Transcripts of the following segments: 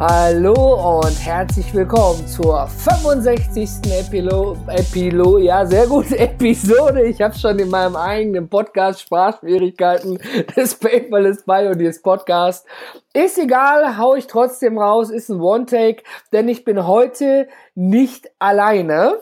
Hallo und herzlich willkommen zur 65. Epilo, Epilo, ja sehr gut, Episode. Ich habe schon in meinem eigenen Podcast Sprachschwierigkeiten des Paperless Pioneers Podcast. Ist egal, hau ich trotzdem raus, ist ein One-Take, denn ich bin heute nicht alleine.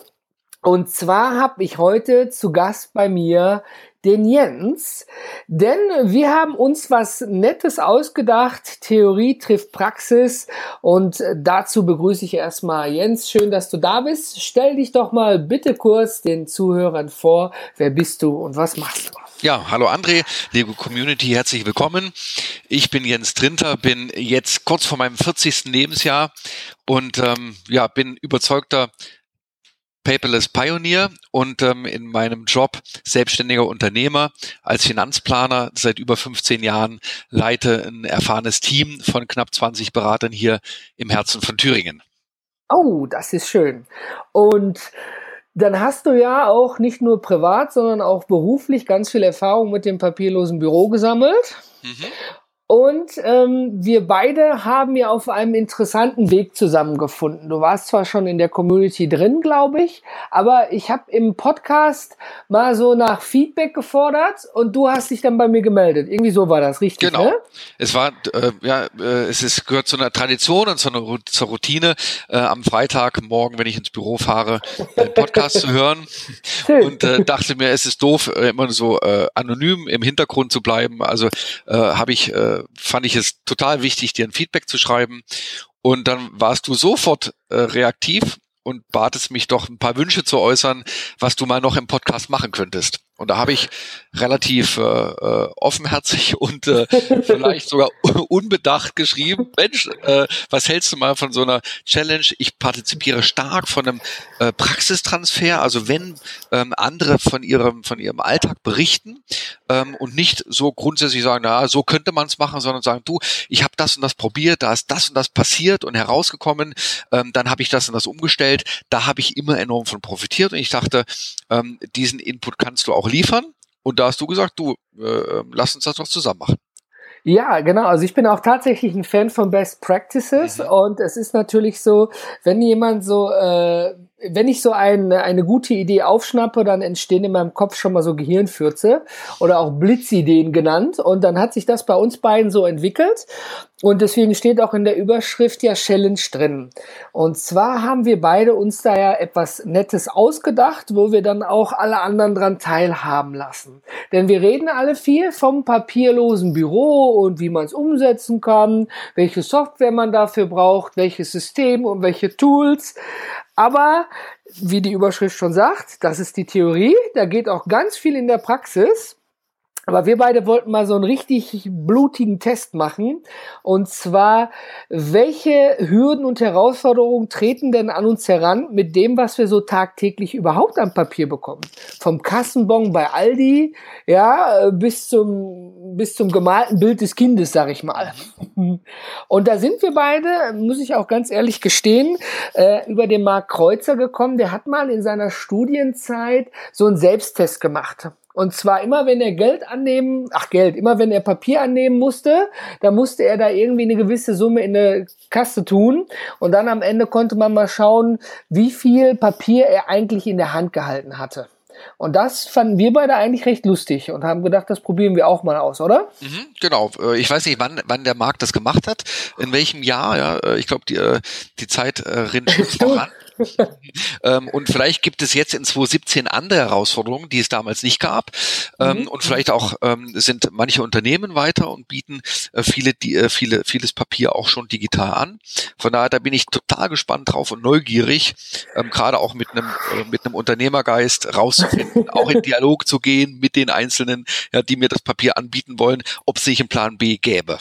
Und zwar habe ich heute zu Gast bei mir den Jens, denn wir haben uns was Nettes ausgedacht. Theorie trifft Praxis und dazu begrüße ich erstmal Jens. Schön, dass du da bist. Stell dich doch mal bitte kurz den Zuhörern vor. Wer bist du und was machst du? Ja, hallo André, liebe Community, herzlich willkommen. Ich bin Jens Trinter, bin jetzt kurz vor meinem 40. Lebensjahr und ähm, ja, bin überzeugter Paperless Pioneer und ähm, in meinem Job selbstständiger Unternehmer als Finanzplaner seit über 15 Jahren leite ein erfahrenes Team von knapp 20 Beratern hier im Herzen von Thüringen. Oh, das ist schön. Und dann hast du ja auch nicht nur privat, sondern auch beruflich ganz viel Erfahrung mit dem papierlosen Büro gesammelt. Mhm. Und ähm, wir beide haben ja auf einem interessanten Weg zusammengefunden. Du warst zwar schon in der Community drin, glaube ich, aber ich habe im Podcast mal so nach Feedback gefordert und du hast dich dann bei mir gemeldet. Irgendwie so war das, richtig? Genau. Ne? Es war äh, ja, äh, es ist, gehört zu einer Tradition und zu einer, zur Routine, äh, am Freitagmorgen, wenn ich ins Büro fahre, einen Podcast zu hören. Und äh, dachte mir, es ist doof, äh, immer so äh, anonym im Hintergrund zu bleiben. Also äh, habe ich äh, fand ich es total wichtig, dir ein Feedback zu schreiben. Und dann warst du sofort äh, reaktiv und batest mich doch ein paar Wünsche zu äußern, was du mal noch im Podcast machen könntest. Und da habe ich relativ äh, äh, offenherzig und äh, vielleicht sogar unbedacht geschrieben, Mensch, äh, was hältst du mal von so einer Challenge? Ich partizipiere stark von einem äh, Praxistransfer, also wenn ähm, andere von ihrem, von ihrem Alltag berichten ähm, und nicht so grundsätzlich sagen, na, so könnte man es machen, sondern sagen, du, ich habe das und das probiert, da ist das und das passiert und herausgekommen, ähm, dann habe ich das und das umgestellt, da habe ich immer enorm von profitiert. Und ich dachte, ähm, diesen Input kannst du auch liefern. Und da hast du gesagt, du, äh, lass uns das doch zusammen machen. Ja, genau. Also ich bin auch tatsächlich ein Fan von Best Practices mhm. und es ist natürlich so, wenn jemand so äh, wenn ich so ein, eine gute Idee aufschnappe, dann entstehen in meinem Kopf schon mal so Gehirnfürze oder auch Blitzideen genannt. Und dann hat sich das bei uns beiden so entwickelt. Und deswegen steht auch in der Überschrift ja Challenge drin. Und zwar haben wir beide uns da ja etwas Nettes ausgedacht, wo wir dann auch alle anderen dran teilhaben lassen. Denn wir reden alle viel vom papierlosen Büro und wie man es umsetzen kann, welche Software man dafür braucht, welches System und welche Tools. Aber wie die Überschrift schon sagt, das ist die Theorie. Da geht auch ganz viel in der Praxis. Aber wir beide wollten mal so einen richtig blutigen Test machen. Und zwar, welche Hürden und Herausforderungen treten denn an uns heran mit dem, was wir so tagtäglich überhaupt am Papier bekommen? Vom Kassenbon bei Aldi, ja, bis zum, bis zum gemalten Bild des Kindes, sag ich mal. Und da sind wir beide, muss ich auch ganz ehrlich gestehen, äh, über den Marc Kreuzer gekommen. Der hat mal in seiner Studienzeit so einen Selbsttest gemacht. Und zwar immer, wenn er Geld annehmen, ach Geld, immer wenn er Papier annehmen musste, da musste er da irgendwie eine gewisse Summe in eine Kasse tun. Und dann am Ende konnte man mal schauen, wie viel Papier er eigentlich in der Hand gehalten hatte. Und das fanden wir beide eigentlich recht lustig und haben gedacht, das probieren wir auch mal aus, oder? Mhm, genau. Äh, ich weiß nicht, wann, wann der Markt das gemacht hat, in welchem Jahr. Ja, äh, ich glaube, die, äh, die Zeit rinnt schon voran. Ähm, und vielleicht gibt es jetzt in 2017 andere Herausforderungen, die es damals nicht gab. Ähm, mhm. Und vielleicht auch ähm, sind manche Unternehmen weiter und bieten äh, viele, die, äh, viele, vieles Papier auch schon digital an. Von daher, da bin ich total gespannt drauf und neugierig, ähm, gerade auch mit einem, äh, mit einem Unternehmergeist rauszufinden, auch in Dialog zu gehen mit den Einzelnen, ja, die mir das Papier anbieten wollen, ob es nicht einen Plan B gäbe.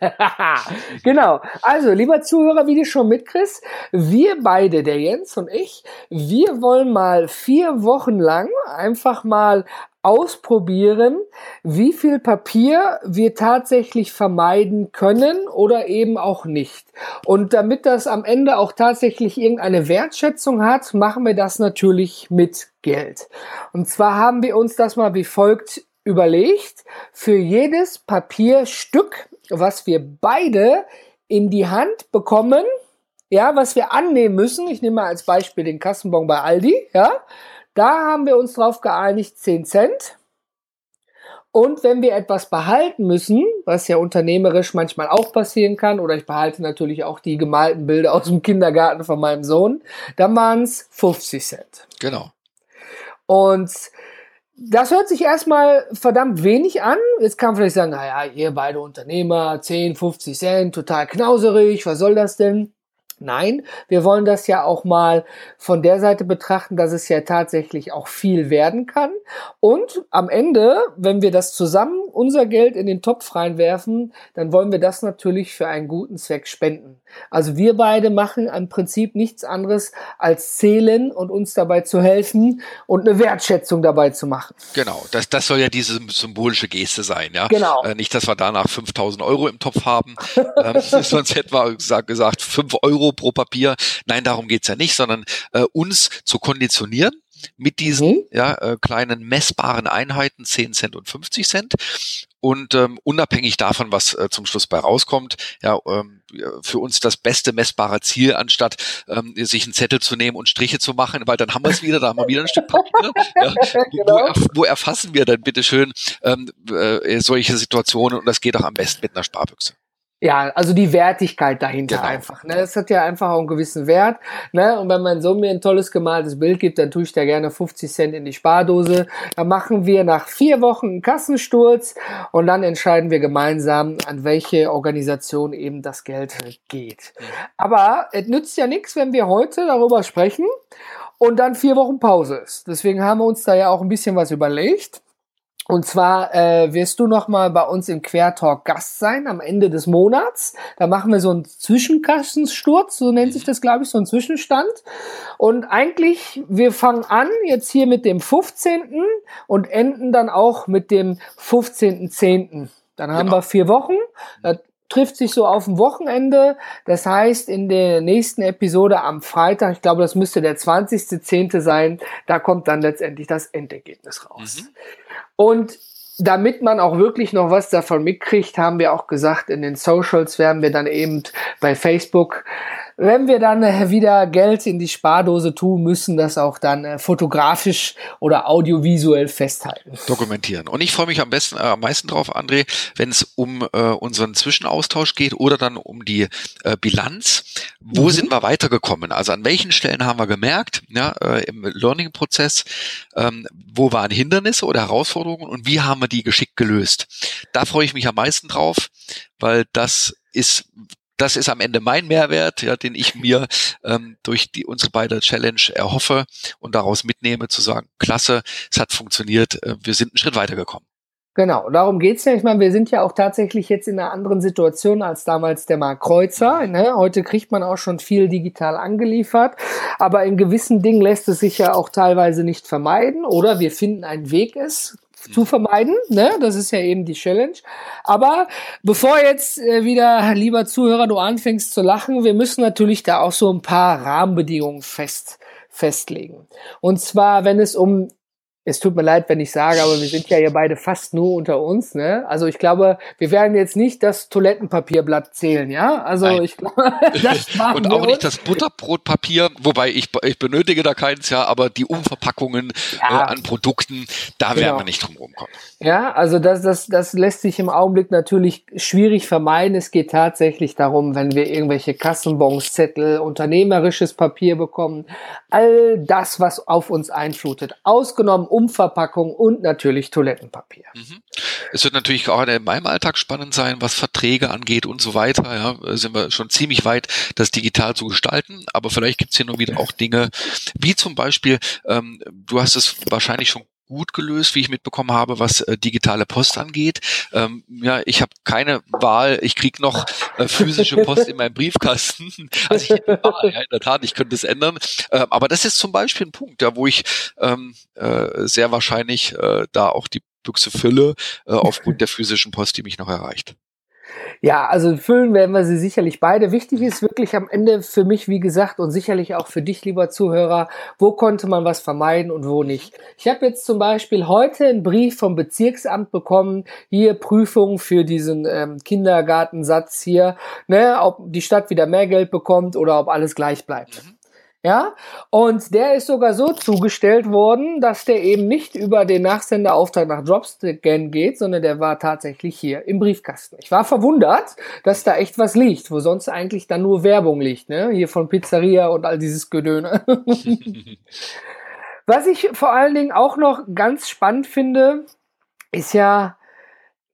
genau. Also, lieber Zuhörer, wie du schon mitkriegst, wir beide, der Jens und ich, wir wollen mal vier Wochen lang einfach mal ausprobieren, wie viel Papier wir tatsächlich vermeiden können oder eben auch nicht. Und damit das am Ende auch tatsächlich irgendeine Wertschätzung hat, machen wir das natürlich mit Geld. Und zwar haben wir uns das mal wie folgt überlegt. Für jedes Papierstück, was wir beide in die Hand bekommen, ja, was wir annehmen müssen, ich nehme mal als Beispiel den Kassenbon bei Aldi, ja, da haben wir uns drauf geeinigt, 10 Cent. Und wenn wir etwas behalten müssen, was ja unternehmerisch manchmal auch passieren kann, oder ich behalte natürlich auch die gemalten Bilder aus dem Kindergarten von meinem Sohn, dann waren es 50 Cent. Genau. Und das hört sich erstmal verdammt wenig an. Jetzt kann man vielleicht sagen, naja, ihr beide Unternehmer, 10, 50 Cent, total knauserig, was soll das denn? Nein, wir wollen das ja auch mal von der Seite betrachten, dass es ja tatsächlich auch viel werden kann. Und am Ende, wenn wir das zusammen, unser Geld in den Topf reinwerfen, dann wollen wir das natürlich für einen guten Zweck spenden. Also wir beide machen im Prinzip nichts anderes als zählen und uns dabei zu helfen und eine Wertschätzung dabei zu machen. Genau, das, das soll ja diese symbolische Geste sein, ja. Genau. Äh, nicht, dass wir danach 5000 Euro im Topf haben, ähm, sonst hätten wir gesagt, gesagt 5 Euro Euro pro Papier. Nein, darum geht's ja nicht, sondern äh, uns zu konditionieren mit diesen mhm. ja, äh, kleinen messbaren Einheiten, 10 Cent und 50 Cent. Und ähm, unabhängig davon, was äh, zum Schluss bei rauskommt, ja, ähm, für uns das beste messbare Ziel, anstatt ähm, sich einen Zettel zu nehmen und Striche zu machen, weil dann haben wir es wieder, da haben wir wieder ein Stück Papier. Ja. Genau. Wo, erf wo, erfassen wir denn bitteschön ähm, äh, solche Situationen? Und das geht auch am besten mit einer Sparbüchse. Ja, also die Wertigkeit dahinter genau. einfach. Ne? Es hat ja einfach auch einen gewissen Wert. Ne? Und wenn mein Sohn mir ein tolles gemaltes Bild gibt, dann tue ich da gerne 50 Cent in die Spardose. Dann machen wir nach vier Wochen einen Kassensturz und dann entscheiden wir gemeinsam, an welche Organisation eben das Geld geht. Mhm. Aber es nützt ja nichts, wenn wir heute darüber sprechen und dann vier Wochen Pause ist. Deswegen haben wir uns da ja auch ein bisschen was überlegt. Und zwar äh, wirst du noch mal bei uns im Quertalk Gast sein am Ende des Monats. Da machen wir so einen Zwischenkassensturz, so nennt sich das, glaube ich, so ein Zwischenstand. Und eigentlich, wir fangen an jetzt hier mit dem 15. und enden dann auch mit dem 15.10. Dann haben genau. wir vier Wochen. Das trifft sich so auf dem Wochenende. Das heißt, in der nächsten Episode am Freitag, ich glaube, das müsste der 20.10. sein, da kommt dann letztendlich das Endergebnis raus. Mhm. Und damit man auch wirklich noch was davon mitkriegt, haben wir auch gesagt, in den Socials werden wir dann eben bei Facebook wenn wir dann äh, wieder Geld in die Spardose tun, müssen das auch dann äh, fotografisch oder audiovisuell festhalten. Dokumentieren. Und ich freue mich am besten, äh, am meisten drauf, André, wenn es um äh, unseren Zwischenaustausch geht oder dann um die äh, Bilanz. Wo mhm. sind wir weitergekommen? Also an welchen Stellen haben wir gemerkt, ja, äh, im Learning-Prozess, ähm, wo waren Hindernisse oder Herausforderungen und wie haben wir die geschickt gelöst? Da freue ich mich am meisten drauf, weil das ist das ist am Ende mein Mehrwert, ja, den ich mir ähm, durch die unsere beide Challenge erhoffe und daraus mitnehme, zu sagen, klasse, es hat funktioniert, äh, wir sind einen Schritt weitergekommen. Genau, darum geht's ja. Ich meine, wir sind ja auch tatsächlich jetzt in einer anderen Situation als damals der Mark Kreuzer. Ne? Heute kriegt man auch schon viel digital angeliefert, aber in gewissen Dingen lässt es sich ja auch teilweise nicht vermeiden oder wir finden einen Weg, es zu vermeiden. Ne? Das ist ja eben die Challenge. Aber bevor jetzt äh, wieder, lieber Zuhörer, du anfängst zu lachen, wir müssen natürlich da auch so ein paar Rahmenbedingungen fest festlegen. Und zwar, wenn es um es tut mir leid, wenn ich sage, aber wir sind ja hier beide fast nur unter uns. Ne? Also ich glaube, wir werden jetzt nicht das Toilettenpapierblatt zählen, ja? Also Nein. ich glaube, das Und auch nicht das Butterbrotpapier, wobei ich, ich benötige da keins, ja, aber die Umverpackungen ja. äh, an Produkten, da genau. werden wir nicht drum rumkommen. Ja, also das, das, das lässt sich im Augenblick natürlich schwierig vermeiden. Es geht tatsächlich darum, wenn wir irgendwelche Kassenbons, Zettel, unternehmerisches Papier bekommen, all das, was auf uns einflutet, ausgenommen Umverpackung und natürlich Toilettenpapier. Mhm. Es wird natürlich auch in meinem Alltag spannend sein, was Verträge angeht und so weiter. Ja, sind wir schon ziemlich weit, das digital zu gestalten. Aber vielleicht gibt es hier nur wieder auch Dinge, wie zum Beispiel, ähm, du hast es wahrscheinlich schon gut gelöst, wie ich mitbekommen habe, was äh, digitale Post angeht. Ähm, ja, ich habe keine Wahl. Ich krieg noch äh, physische Post in meinem Briefkasten. Also ich hätte Wahl, ja, in der Tat, ich könnte es ändern. Äh, aber das ist zum Beispiel ein Punkt, ja, wo ich ähm, äh, sehr wahrscheinlich äh, da auch die Büchse fülle, äh, aufgrund der physischen Post, die mich noch erreicht. Ja, also füllen werden wir sie sicherlich beide. Wichtig ist wirklich am Ende für mich, wie gesagt, und sicherlich auch für dich, lieber Zuhörer, wo konnte man was vermeiden und wo nicht. Ich habe jetzt zum Beispiel heute einen Brief vom Bezirksamt bekommen, hier Prüfung für diesen ähm, Kindergartensatz hier, ne, ob die Stadt wieder mehr Geld bekommt oder ob alles gleich bleibt. Mhm. Ja, und der ist sogar so zugestellt worden, dass der eben nicht über den Nachsenderauftrag nach Dropscan geht, sondern der war tatsächlich hier im Briefkasten. Ich war verwundert, dass da echt was liegt, wo sonst eigentlich dann nur Werbung liegt, ne? Hier von Pizzeria und all dieses Gedöne. was ich vor allen Dingen auch noch ganz spannend finde, ist ja,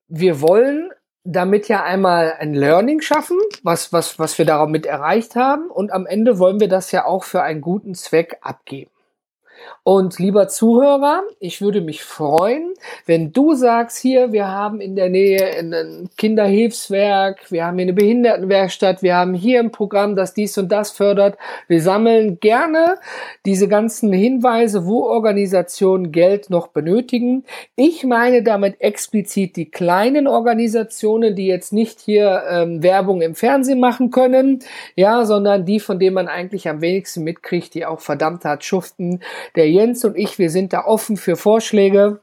wir wollen damit ja einmal ein Learning schaffen, was, was, was wir damit erreicht haben. Und am Ende wollen wir das ja auch für einen guten Zweck abgeben. Und lieber Zuhörer, ich würde mich freuen, wenn du sagst, hier, wir haben in der Nähe ein Kinderhilfswerk, wir haben hier eine Behindertenwerkstatt, wir haben hier ein Programm, das dies und das fördert. Wir sammeln gerne diese ganzen Hinweise, wo Organisationen Geld noch benötigen. Ich meine damit explizit die kleinen Organisationen, die jetzt nicht hier ähm, Werbung im Fernsehen machen können, ja, sondern die, von denen man eigentlich am wenigsten mitkriegt, die auch verdammt hart schuften, der Jens und ich, wir sind da offen für Vorschläge,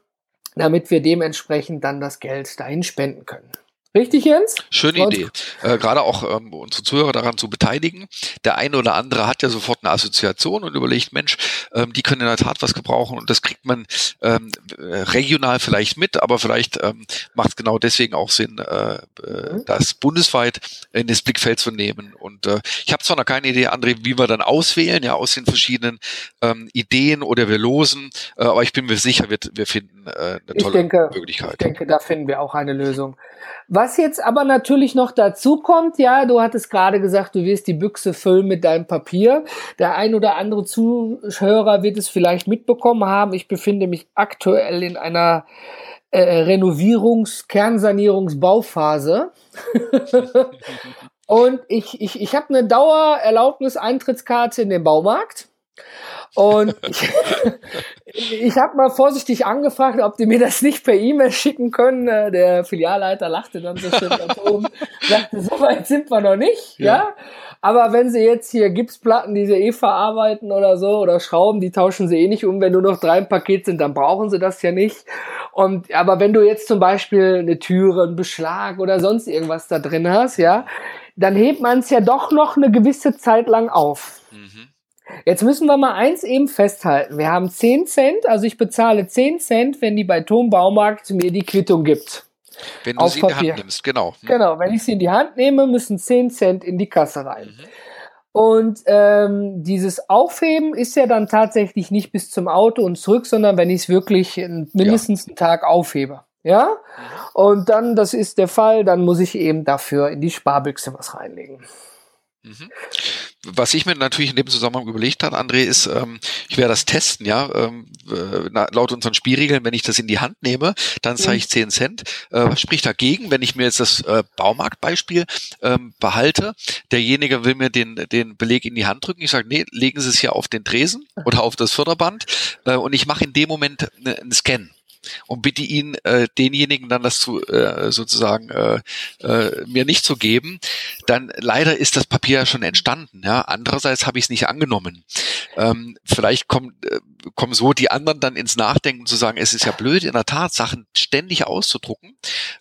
damit wir dementsprechend dann das Geld dahin spenden können. Richtig, Jens? Schöne Idee. Äh, Gerade auch ähm, unsere Zuhörer daran zu beteiligen. Der eine oder andere hat ja sofort eine Assoziation und überlegt, Mensch, ähm, die können in der Tat was gebrauchen und das kriegt man ähm, regional vielleicht mit, aber vielleicht ähm, macht es genau deswegen auch Sinn, äh, äh, mhm. das bundesweit in das Blickfeld zu nehmen. Und äh, ich habe zwar noch keine Idee, André, wie wir dann auswählen, ja, aus den verschiedenen ähm, Ideen oder wir losen, äh, aber ich bin mir sicher, wir, wir finden äh, eine tolle ich denke, Möglichkeit. Ich denke, da finden wir auch eine Lösung. Was jetzt aber natürlich noch dazu kommt, ja, du hattest gerade gesagt, du wirst die Büchse füllen mit deinem Papier. Der ein oder andere Zuhörer wird es vielleicht mitbekommen haben. Ich befinde mich aktuell in einer äh, Renovierungs-, Kernsanierungsbauphase. Und ich, ich, ich habe eine Dauererlaubnis-Eintrittskarte in den Baumarkt. Und ich, ich habe mal vorsichtig angefragt, ob die mir das nicht per E-Mail schicken können. Äh, der Filialleiter lachte dann so schön ganz oben, sagte, so weit sind wir noch nicht, ja. ja. Aber wenn sie jetzt hier Gipsplatten, die sie eh verarbeiten oder so, oder Schrauben, die tauschen sie eh nicht um. Wenn nur noch drei im Paket sind, dann brauchen sie das ja nicht. Und, aber wenn du jetzt zum Beispiel eine Türe, einen Beschlag oder sonst irgendwas da drin hast, ja, dann hebt man es ja doch noch eine gewisse Zeit lang auf. Mhm. Jetzt müssen wir mal eins eben festhalten. Wir haben 10 Cent, also ich bezahle 10 Cent, wenn die bei Tom Baumarkt mir die Quittung gibt. Wenn du sie in die Hand nimmst, genau. Hm. Genau, wenn ich sie in die Hand nehme, müssen 10 Cent in die Kasse rein. Mhm. Und ähm, dieses Aufheben ist ja dann tatsächlich nicht bis zum Auto und zurück, sondern wenn ich es wirklich mindestens ja. einen Tag aufhebe. Ja? Mhm. Und dann, das ist der Fall, dann muss ich eben dafür in die Sparbüchse was reinlegen. Mhm. Was ich mir natürlich in dem Zusammenhang überlegt habe, André, ist, ähm, ich werde das testen, ja, ähm, äh, laut unseren Spielregeln, wenn ich das in die Hand nehme, dann zahle ich 10 Cent. Äh, was spricht dagegen, wenn ich mir jetzt das äh, Baumarktbeispiel ähm, behalte? Derjenige will mir den, den Beleg in die Hand drücken. Ich sage, nee, legen Sie es hier auf den Tresen oder auf das Förderband äh, und ich mache in dem Moment einen Scan und bitte ihn, äh, denjenigen dann das zu äh, sozusagen äh, äh, mir nicht zu geben, dann leider ist das Papier schon entstanden. Ja, andererseits habe ich es nicht angenommen. Ähm, vielleicht kommen äh, kommen so die anderen dann ins Nachdenken zu sagen, es ist ja blöd, in der Tat Sachen ständig auszudrucken,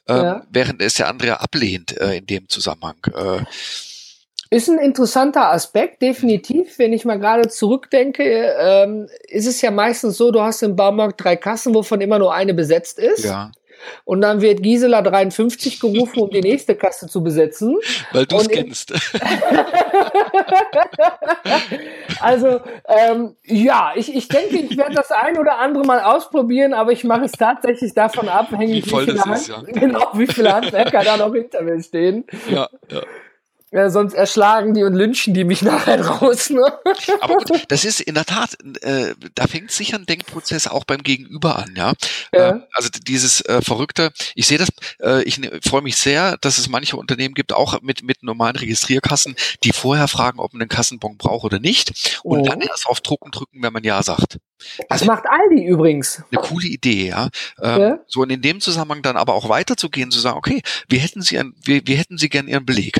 ähm, ja. während es der andere ablehnt äh, in dem Zusammenhang. Äh, ist ein interessanter Aspekt, definitiv. Wenn ich mal gerade zurückdenke, ähm, ist es ja meistens so, du hast im Baumarkt drei Kassen, wovon immer nur eine besetzt ist. Ja. Und dann wird Gisela 53 gerufen, um die nächste Kasse zu besetzen. Weil du es kennst. also, ähm, ja, ich, ich denke, ich werde das ein oder andere mal ausprobieren, aber ich mache es tatsächlich davon abhängig, wie, wie viele, Hand, ist, ja. genau, wie viele Handwerker da noch hinter mir stehen. Ja, ja. Ja, sonst erschlagen die und lynchen die mich nachher raus. Ne? Aber gut, das ist in der Tat, äh, da fängt sicher ein Denkprozess auch beim Gegenüber an, ja. ja. Äh, also dieses äh, Verrückte, ich sehe das, äh, ich ne, freue mich sehr, dass es manche Unternehmen gibt, auch mit, mit normalen Registrierkassen, die vorher fragen, ob man einen Kassenbon braucht oder nicht und oh. dann erst auf Drucken drücken, wenn man Ja sagt. Das, das macht Aldi übrigens. Eine coole Idee, ja. Ähm, ja. So und in dem Zusammenhang dann aber auch weiterzugehen, zu sagen, okay, wir hätten Sie, ein, wir, wir hätten Sie gern Ihren Beleg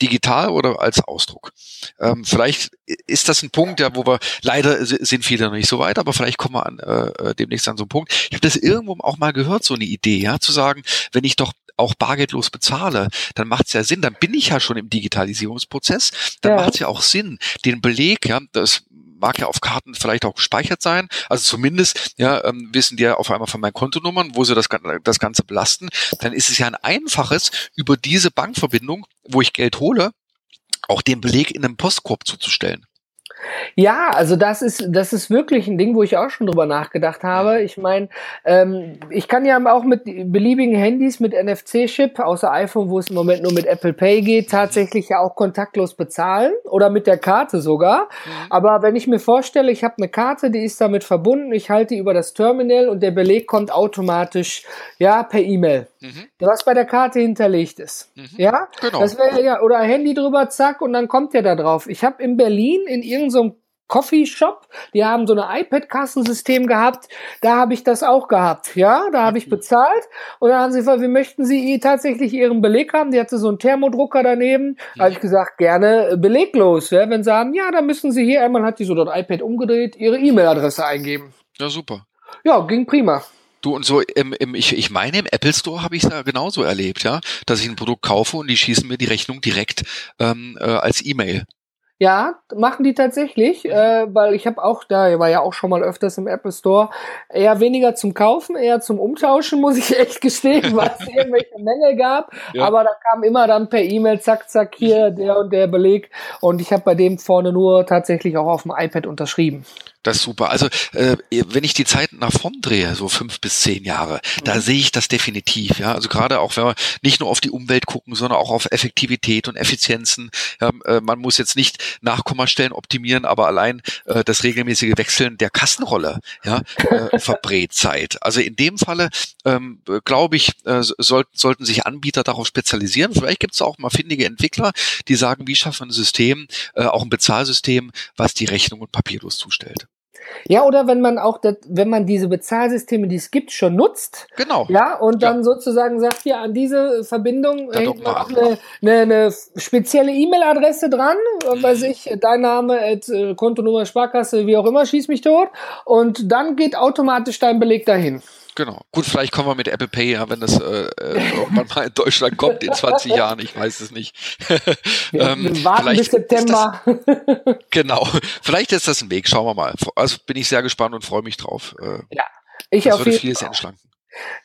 digital oder als Ausdruck. Ähm, vielleicht ist das ein Punkt, ja, wo wir leider sind viele noch nicht so weit, aber vielleicht kommen wir an, äh, äh, demnächst an so einen Punkt. Ich habe das irgendwo auch mal gehört, so eine Idee, ja, zu sagen, wenn ich doch auch bargeldlos bezahle, dann macht es ja Sinn, dann bin ich ja schon im Digitalisierungsprozess, dann ja. macht es ja auch Sinn, den Beleg, ja, das mag ja auf Karten vielleicht auch gespeichert sein. Also zumindest ja, ähm, wissen die ja auf einmal von meinen Kontonummern, wo sie das, das Ganze belasten. Dann ist es ja ein einfaches, über diese Bankverbindung, wo ich Geld hole, auch den Beleg in einem Postkorb zuzustellen. Ja, also das ist, das ist wirklich ein Ding, wo ich auch schon drüber nachgedacht habe. Ich meine, ähm, ich kann ja auch mit beliebigen Handys mit NFC-Chip, außer iPhone, wo es im Moment nur mit Apple Pay geht, tatsächlich ja auch kontaktlos bezahlen oder mit der Karte sogar. Mhm. Aber wenn ich mir vorstelle, ich habe eine Karte, die ist damit verbunden, ich halte die über das Terminal und der Beleg kommt automatisch ja per E-Mail, mhm. was bei der Karte hinterlegt ist. Mhm. Ja, genau. Das wäre ja oder Handy drüber, zack und dann kommt der da drauf. Ich habe in Berlin in irgendeinem so Coffee Shop, die haben so ein iPad-Kassensystem gehabt, da habe ich das auch gehabt, ja, da habe ich bezahlt und dann haben sie gefragt, wie möchten Sie tatsächlich Ihren Beleg haben? Die hatte so einen Thermodrucker daneben, da habe ich gesagt, gerne beleglos, ja, wenn sie sagen, ja, dann müssen Sie hier einmal, hat die so das iPad umgedreht, Ihre E-Mail-Adresse eingeben. Ja, super. Ja, ging prima. Du und so im, im ich, ich meine im Apple Store habe ich es ja genauso erlebt, ja, dass ich ein Produkt kaufe und die schießen mir die Rechnung direkt ähm, äh, als E-Mail ja, machen die tatsächlich, äh, weil ich habe auch, da war ja auch schon mal öfters im Apple Store, eher weniger zum Kaufen, eher zum Umtauschen, muss ich echt gestehen, weil es irgendwelche Mängel gab. Ja. Aber da kam immer dann per E-Mail, zack, zack, hier der und der Beleg. Und ich habe bei dem vorne nur tatsächlich auch auf dem iPad unterschrieben. Das ist super. Also äh, wenn ich die Zeit nach vorn drehe, so fünf bis zehn Jahre, mhm. da sehe ich das definitiv. Ja, also gerade auch wenn wir nicht nur auf die Umwelt gucken, sondern auch auf Effektivität und Effizienzen. Ja, äh, man muss jetzt nicht Nachkommastellen optimieren, aber allein äh, das regelmäßige Wechseln der Kassenrolle ja, äh, verbrät Zeit. Also in dem Falle ähm, glaube ich, äh, soll, sollten sich Anbieter darauf spezialisieren. Vielleicht gibt es auch mal findige Entwickler, die sagen, wie schaffen wir ein System, äh, auch ein Bezahlsystem, was die Rechnung und papierlos zustellt. Ja, oder wenn man auch, das, wenn man diese Bezahlsysteme, die es gibt, schon nutzt. Genau. Ja, und dann ja. sozusagen sagt, ja, an diese Verbindung da hängt noch eine, eine, eine, spezielle E-Mail-Adresse dran, mhm. weiß ich, dein Name, at, äh, Kontonummer, Sparkasse, wie auch immer, schieß mich tot. Und dann geht automatisch dein Beleg dahin. Genau. Gut, vielleicht kommen wir mit Apple Pay, ja, wenn das äh, äh irgendwann mal in Deutschland kommt in 20 Jahren, ich weiß es nicht. ähm, wir warten bis September. Das, genau. Vielleicht ist das ein Weg, schauen wir mal. Also bin ich sehr gespannt und freue mich drauf. Äh, ja, ich das auf würde vieles entschlanken.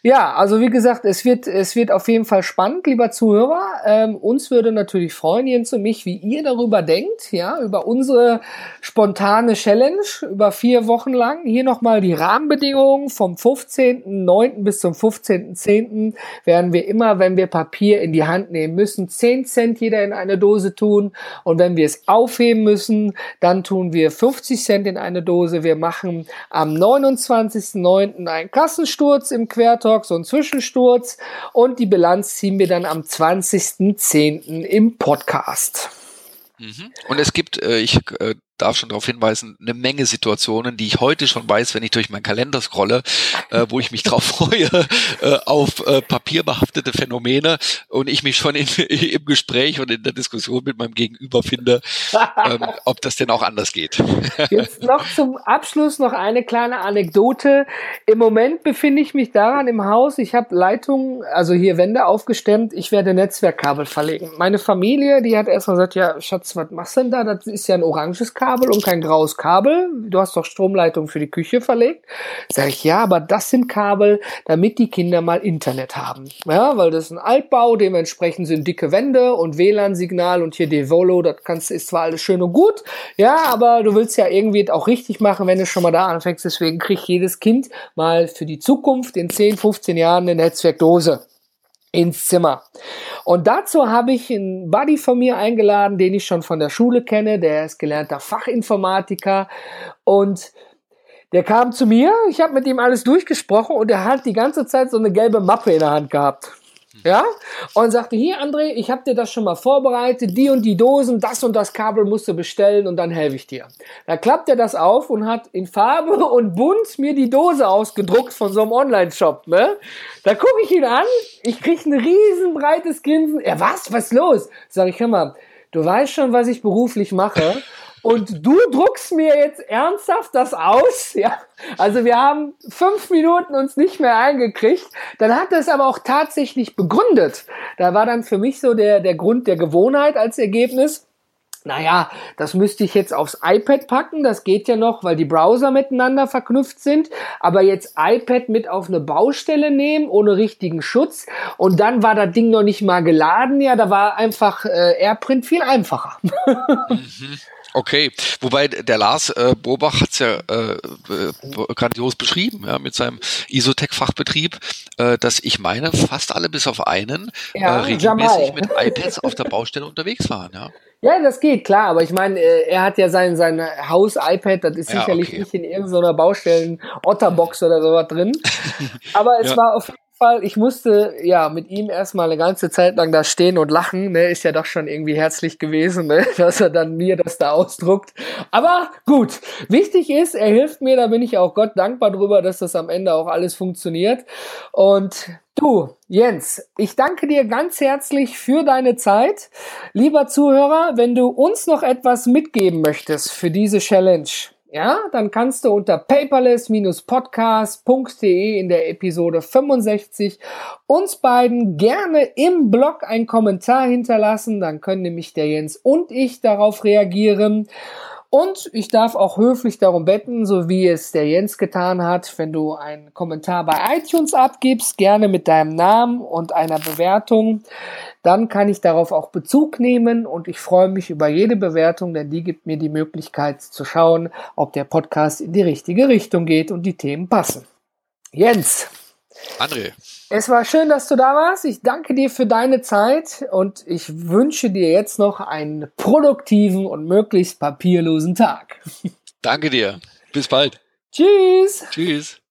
Ja, also wie gesagt, es wird, es wird auf jeden Fall spannend, lieber Zuhörer. Ähm, uns würde natürlich freuen, Jens und mich, wie ihr darüber denkt, ja, über unsere spontane Challenge über vier Wochen lang. Hier nochmal die Rahmenbedingungen vom 15.09. bis zum 15.10. werden wir immer, wenn wir Papier in die Hand nehmen müssen, 10 Cent jeder in eine Dose tun. Und wenn wir es aufheben müssen, dann tun wir 50 Cent in eine Dose. Wir machen am 29.09. einen Kassensturz im Quertalk, so ein Zwischensturz. Und die Bilanz ziehen wir dann am 20.10. im Podcast. Mhm. Und es gibt, äh, ich äh, darf schon darauf hinweisen, eine Menge Situationen, die ich heute schon weiß, wenn ich durch meinen Kalender scrolle, äh, wo ich mich drauf freue, äh, auf äh, papierbehaftete Phänomene und ich mich schon in, im Gespräch und in der Diskussion mit meinem Gegenüber finde, ähm, ob das denn auch anders geht. Jetzt noch zum Abschluss noch eine kleine Anekdote. Im Moment befinde ich mich daran im Haus, ich habe Leitungen, also hier Wände aufgestemmt, ich werde Netzwerkkabel verlegen. Meine Familie, die hat erstmal gesagt, ja Schatz, was machst du denn da? Das ist ja ein oranges Kabel. Kabel und kein graues Kabel. Du hast doch Stromleitung für die Küche verlegt. Sag ich, ja, aber das sind Kabel, damit die Kinder mal Internet haben. Ja, weil das ist ein Altbau, dementsprechend sind dicke Wände und WLAN-Signal und hier Devolo, das kannst, ist zwar alles schön und gut, ja, aber du willst ja irgendwie auch richtig machen, wenn du schon mal da anfängst. Deswegen kriegt jedes Kind mal für die Zukunft in 10, 15 Jahren eine Netzwerkdose. Ins Zimmer. Und dazu habe ich einen Buddy von mir eingeladen, den ich schon von der Schule kenne. Der ist gelernter Fachinformatiker und der kam zu mir, ich habe mit ihm alles durchgesprochen und er hat die ganze Zeit so eine gelbe Mappe in der Hand gehabt. Ja? Und sagte, hier André, ich habe dir das schon mal vorbereitet, die und die Dosen, das und das Kabel musst du bestellen und dann helfe ich dir. Da klappt er das auf und hat in Farbe und bunt mir die Dose ausgedruckt von so einem Online-Shop. Ne? Da gucke ich ihn an, ich krieg ein riesenbreites Grinsen. Er, was? Was ist los? Sag ich, hör mal, du weißt schon, was ich beruflich mache und du druckst mir jetzt ernsthaft das aus, ja. Also wir haben fünf Minuten uns nicht mehr eingekriegt. Dann hat er es aber auch tatsächlich begründet. Da war dann für mich so der, der Grund der Gewohnheit als Ergebnis. Naja, das müsste ich jetzt aufs iPad packen, das geht ja noch, weil die Browser miteinander verknüpft sind. Aber jetzt iPad mit auf eine Baustelle nehmen, ohne richtigen Schutz. Und dann war das Ding noch nicht mal geladen. Ja, da war einfach äh, AirPrint viel einfacher. Mhm. Okay, wobei der Lars äh, Bobach hat's ja äh, äh, grandios beschrieben, ja, mit seinem Isotech-Fachbetrieb, äh, dass ich meine, fast alle bis auf einen ja, äh, regelmäßig mit iPads auf der Baustelle unterwegs waren, ja. Ja, das geht, klar, aber ich meine, äh, er hat ja sein, sein Haus-iPad, das ist ja, sicherlich okay. nicht in irgendeiner Baustellen-Otterbox oder sowas drin. Aber es ja. war auf jeden Fall, ich musste ja mit ihm erstmal eine ganze Zeit lang da stehen und lachen. Ne? Ist ja doch schon irgendwie herzlich gewesen, ne? dass er dann mir das da ausdruckt. Aber gut, wichtig ist, er hilft mir, da bin ich auch Gott dankbar drüber, dass das am Ende auch alles funktioniert. Und du, Jens, ich danke dir ganz herzlich für deine Zeit. Lieber Zuhörer, wenn du uns noch etwas mitgeben möchtest für diese Challenge, ja, dann kannst du unter paperless-podcast.de in der Episode 65 uns beiden gerne im Blog einen Kommentar hinterlassen. Dann können nämlich der Jens und ich darauf reagieren. Und ich darf auch höflich darum betten, so wie es der Jens getan hat, wenn du einen Kommentar bei iTunes abgibst, gerne mit deinem Namen und einer Bewertung, dann kann ich darauf auch Bezug nehmen und ich freue mich über jede Bewertung, denn die gibt mir die Möglichkeit zu schauen, ob der Podcast in die richtige Richtung geht und die Themen passen. Jens. André. Es war schön, dass du da warst. Ich danke dir für deine Zeit und ich wünsche dir jetzt noch einen produktiven und möglichst papierlosen Tag. Danke dir. Bis bald. Tschüss. Tschüss.